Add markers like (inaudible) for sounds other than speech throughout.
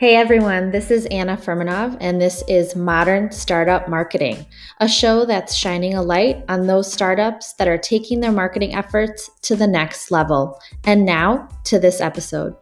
Hey everyone, this is Anna Furmanov, and this is Modern Startup Marketing, a show that's shining a light on those startups that are taking their marketing efforts to the next level. And now to this episode.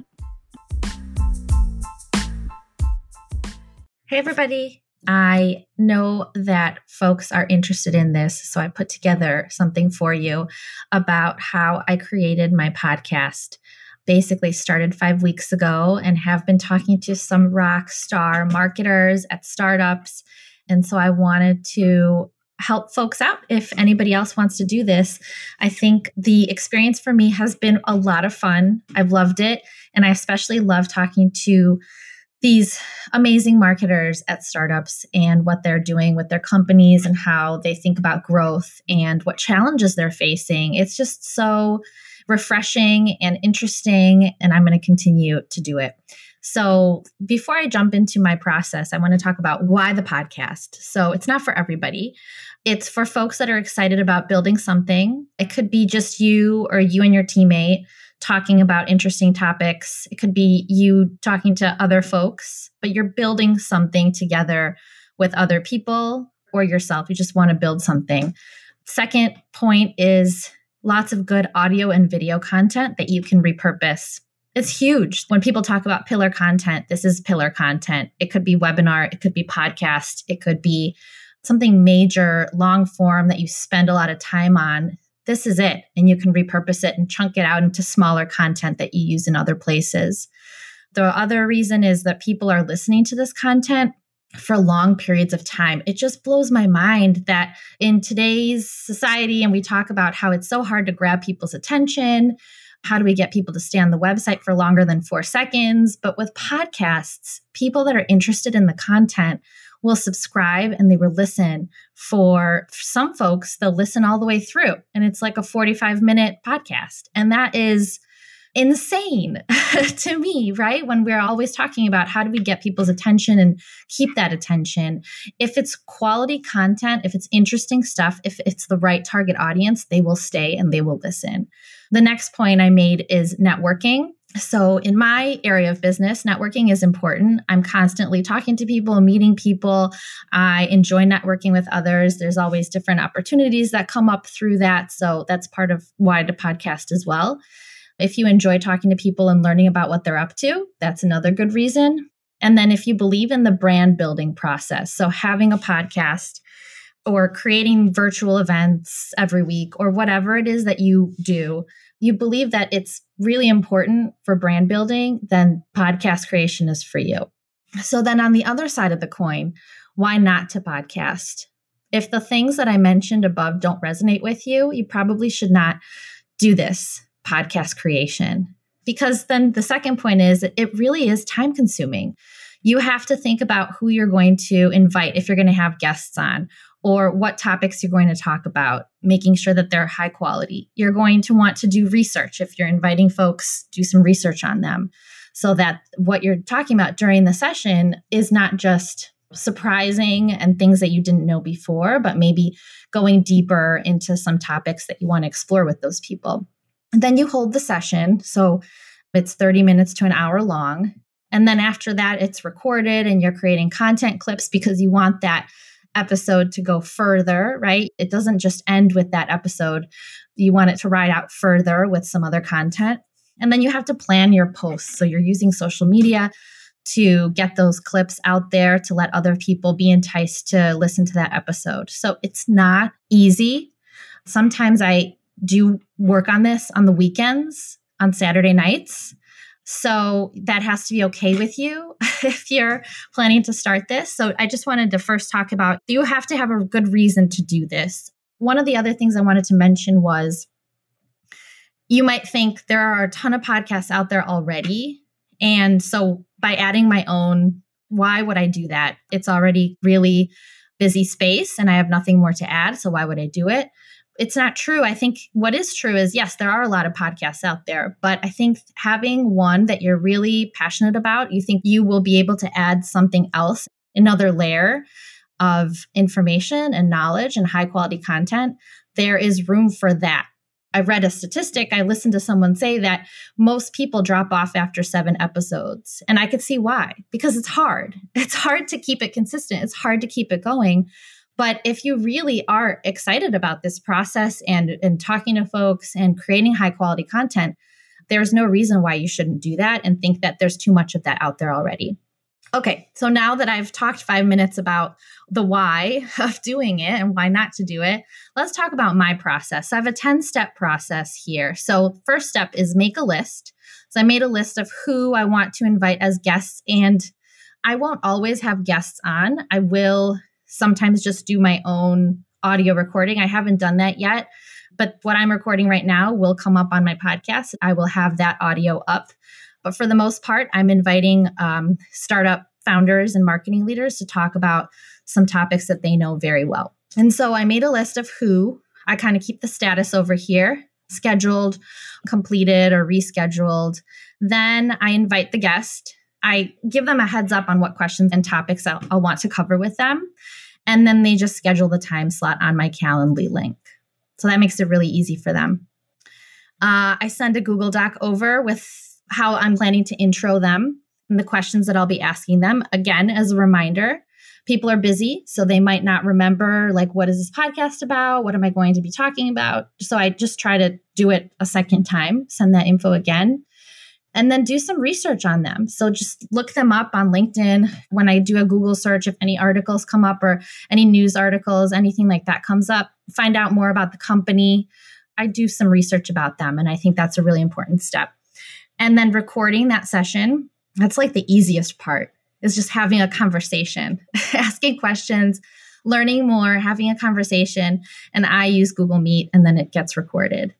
Hey everybody, I know that folks are interested in this, so I put together something for you about how I created my podcast basically started five weeks ago and have been talking to some rock star marketers at startups. And so I wanted to help folks out if anybody else wants to do this. I think the experience for me has been a lot of fun. I've loved it. And I especially love talking to these amazing marketers at startups and what they're doing with their companies and how they think about growth and what challenges they're facing. It's just so refreshing and interesting, and I'm going to continue to do it. So, before I jump into my process, I want to talk about why the podcast. So, it's not for everybody. It's for folks that are excited about building something. It could be just you or you and your teammate talking about interesting topics. It could be you talking to other folks, but you're building something together with other people or yourself. You just want to build something. Second point is lots of good audio and video content that you can repurpose. It's huge. When people talk about pillar content, this is pillar content. It could be webinar, it could be podcast, it could be something major, long form that you spend a lot of time on. This is it. And you can repurpose it and chunk it out into smaller content that you use in other places. The other reason is that people are listening to this content for long periods of time. It just blows my mind that in today's society, and we talk about how it's so hard to grab people's attention. How do we get people to stay on the website for longer than four seconds? But with podcasts, people that are interested in the content will subscribe and they will listen for, some folks, they'll listen all the way through. And it's like a 45 minute podcast. And that is insane (laughs) to me, right? When we're always talking about how do we get people's attention and keep that attention. If it's quality content, if it's interesting stuff, if it's the right target audience, they will stay and they will listen. The next point I made is networking. So, in my area of business, networking is important. I'm constantly talking to people, meeting people. I enjoy networking with others. There's always different opportunities that come up through that. So, that's part of why the podcast as well. If you enjoy talking to people and learning about what they're up to, that's another good reason. And then if you believe in the brand building process, so having a podcast or creating virtual events every week or whatever it is that you do, you believe that it's really important for brand building, then podcast creation is for you. So then on the other side of the coin, why not to podcast? If the things that I mentioned above don't resonate with you, you probably should not do this podcast creation. Because then the second point is it really is time consuming. You have to think about who you're going to invite if you're going to have guests on or what topics you're going to talk about, making sure that they're high quality. You're going to want to do research if you're inviting folks, do some research on them so that what you're talking about during the session is not just surprising and things that you didn't know before, but maybe going deeper into some topics that you want to explore with those people. And then you hold the session. So it's 30 minutes to an hour long. And then after that, it's recorded and you're creating content clips because you want that episode to go further, right? It doesn't just end with that episode. You want it to ride out further with some other content. And then you have to plan your posts. So you're using social media to get those clips out there to let other people be enticed to listen to that episode. So it's not easy. Sometimes I do work on this on the weekends, on Saturday nights. So that has to be okay with you (laughs) if you're planning to start this. So I just wanted to first talk about you have to have a good reason to do this. One of the other things I wanted to mention was you might think there are a ton of podcasts out there already. And so by adding my own, why would I do that? It's already really busy space and I have nothing more to add. So why would I do it? It's not true. I think what is true is yes, there are a lot of podcasts out there, but I think having one that you're really passionate about, you think you will be able to add something else, another layer of information and knowledge and high quality content, there is room for that. I read a statistic, I listened to someone say that most people drop off after seven episodes. And I could see why, because it's hard. (laughs) It's hard to keep it consistent, it's hard to keep it going. But if you really are excited about this process and, and talking to folks and creating high quality content, there's no reason why you shouldn't do that and think that there's too much of that out there already. Okay, so now that I've talked five minutes about the why (laughs) of doing it and why not to do it, let's talk about my process. So I have a 10 step process here. So, first step is make a list. So, I made a list of who I want to invite as guests, and I won't always have guests on. I will sometimes just do my own audio recording. I haven't done that yet, but what I'm recording right now will come up on my podcast. I will have that audio up but for the most part, I'm inviting um, startup founders and marketing leaders to talk about some topics that they know very well. And so I made a list of who I kind of keep the status over here scheduled, completed, or rescheduled. Then I invite the guest. I give them a heads up on what questions and topics I'll, I'll want to cover with them. And then they just schedule the time slot on my Calendly link. So that makes it really easy for them. Uh, I send a Google Doc over with how I'm planning to intro them and the questions that I'll be asking them. Again, as a reminder, people are busy, so they might not remember, like, what is this podcast about? What am I going to be talking about? So I just try to do it a second time, send that info again, and then do some research on them. So just look them up on LinkedIn. When I do a Google search, if any articles come up or any news articles, anything like that comes up, find out more about the company. I do some research about them, and I think that's a really important step. And then recording that session, that's like the easiest part is just having a conversation, (laughs) asking questions, learning more, having a conversation. And I use Google Meet and then it gets recorded.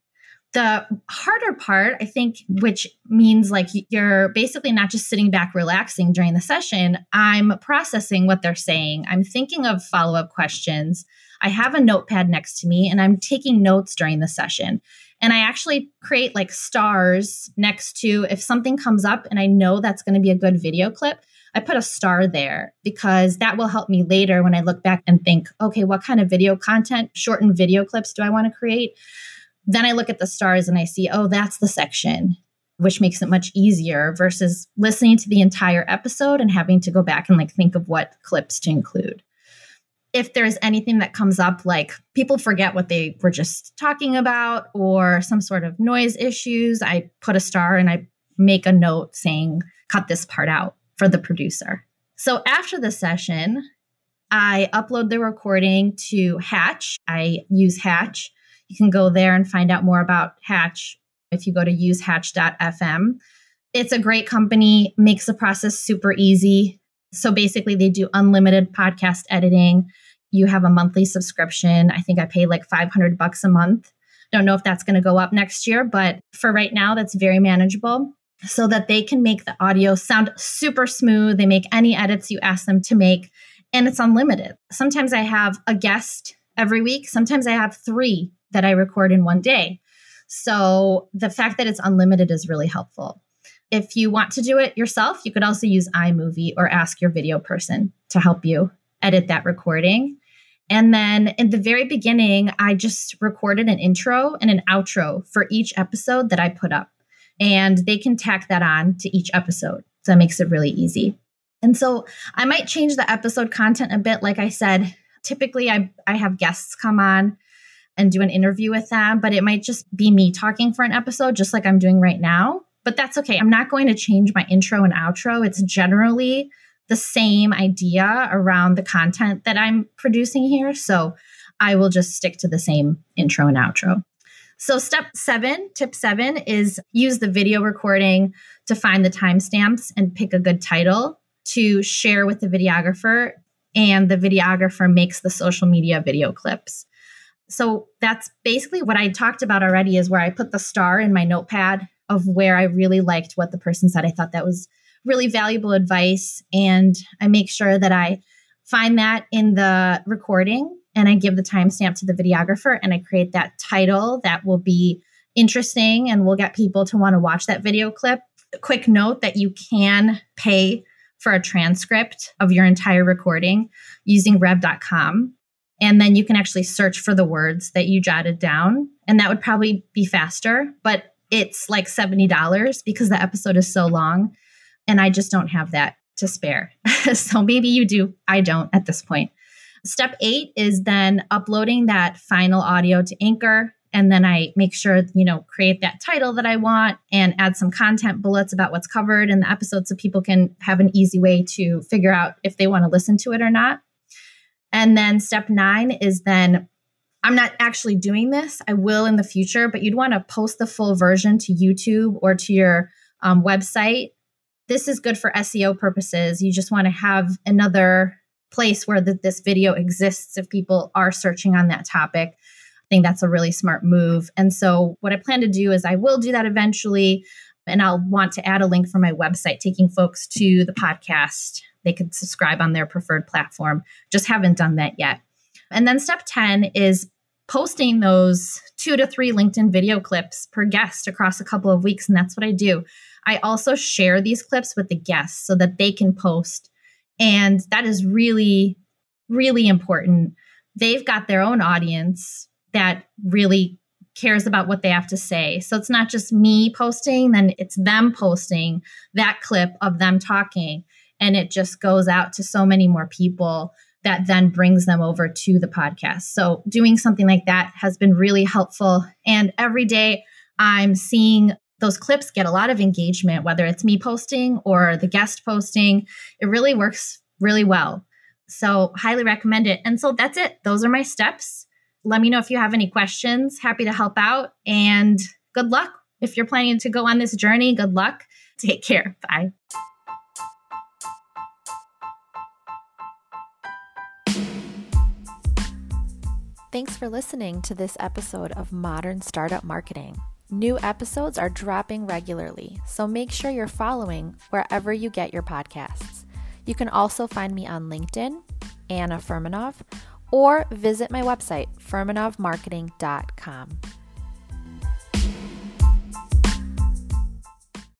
The harder part, I think, which means like you're basically not just sitting back relaxing during the session, I'm processing what they're saying. I'm thinking of follow up questions. I have a notepad next to me and I'm taking notes during the session. And I actually create like stars next to if something comes up and I know that's going to be a good video clip, I put a star there because that will help me later when I look back and think, okay, what kind of video content, shortened video clips do I want to create? Then I look at the stars and I see, oh, that's the section, which makes it much easier versus listening to the entire episode and having to go back and like think of what clips to include if there's anything that comes up, like people forget what they were just talking about or some sort of noise issues, I put a star and I make a note saying, cut this part out for the producer. So after the session, I upload the recording to Hatch. I use Hatch. You can go there and find out more about Hatch if you go to usehatch.fm. It's a great company, makes the process super easy. So basically, they do unlimited podcast editing. You have a monthly subscription. I think I pay like 500 bucks a month. Don't know if that's going to go up next year, but for right now, that's very manageable so that they can make the audio sound super smooth. They make any edits you ask them to make, and it's unlimited. Sometimes I have a guest every week, sometimes I have three that I record in one day. So the fact that it's unlimited is really helpful. If you want to do it yourself, you could also use iMovie or ask your video person to help you edit that recording. And then in the very beginning, I just recorded an intro and an outro for each episode that I put up. And they can tack that on to each episode. So that makes it really easy. And so I might change the episode content a bit. Like I said, typically I, I have guests come on and do an interview with them, but it might just be me talking for an episode, just like I'm doing right now but that's okay. I'm not going to change my intro and outro. It's generally the same idea around the content that I'm producing here. So I will just stick to the same intro and outro. So, step seven, tip seven is use the video recording to find the timestamps and pick a good title to share with the videographer. And the videographer makes the social media video clips. So, that's basically what I talked about already, is where I put the star in my notepad of where I really liked what the person said. I thought that was really valuable advice. And I make sure that I find that in the recording and I give the timestamp to the videographer and I create that title that will be interesting and will get people to want to watch that video clip. A quick note that you can pay for a transcript of your entire recording using rev.com. And then you can actually search for the words that you jotted down. And that would probably be faster, but it's like $70 because the episode is so long. And I just don't have that to spare. (laughs) so maybe you do. I don't at this point. Step eight is then uploading that final audio to Anchor. And then I make sure, you know, create that title that I want and add some content bullets about what's covered in the episode so people can have an easy way to figure out if they want to listen to it or not. And then step nine is then I'm not actually doing this. I will in the future, but you'd want to post the full version to YouTube or to your um, website. This is good for SEO purposes. You just want to have another place where the, this video exists if people are searching on that topic. I think that's a really smart move. And so, what I plan to do is I will do that eventually, and I'll want to add a link for my website taking folks to the podcast they could subscribe on their preferred platform. Just haven't done that yet. And then step 10 is posting those two to three LinkedIn video clips per guest across a couple of weeks. And that's what I do. I also share these clips with the guests so that they can post. And that is really, really important. They've got their own audience that really cares about what they have to say. So it's not just me posting, then it's them posting that clip of them talking and it just goes out to so many more people that then brings them over to the podcast. So doing something like that has been really helpful and every day I'm seeing those clips get a lot of engagement whether it's me posting or the guest posting. It really works really well. So highly recommend it. And so that's it. Those are my steps. Let me know if you have any questions. Happy to help out and good luck. If you're planning to go on this journey, good luck. Take care. Bye. Thanks for listening to this episode of Modern Startup Marketing. New episodes are dropping regularly, so make sure you're following wherever you get your podcasts. You can also find me on LinkedIn, Anna Furmanov, or visit my website, furmanovmarketing.com.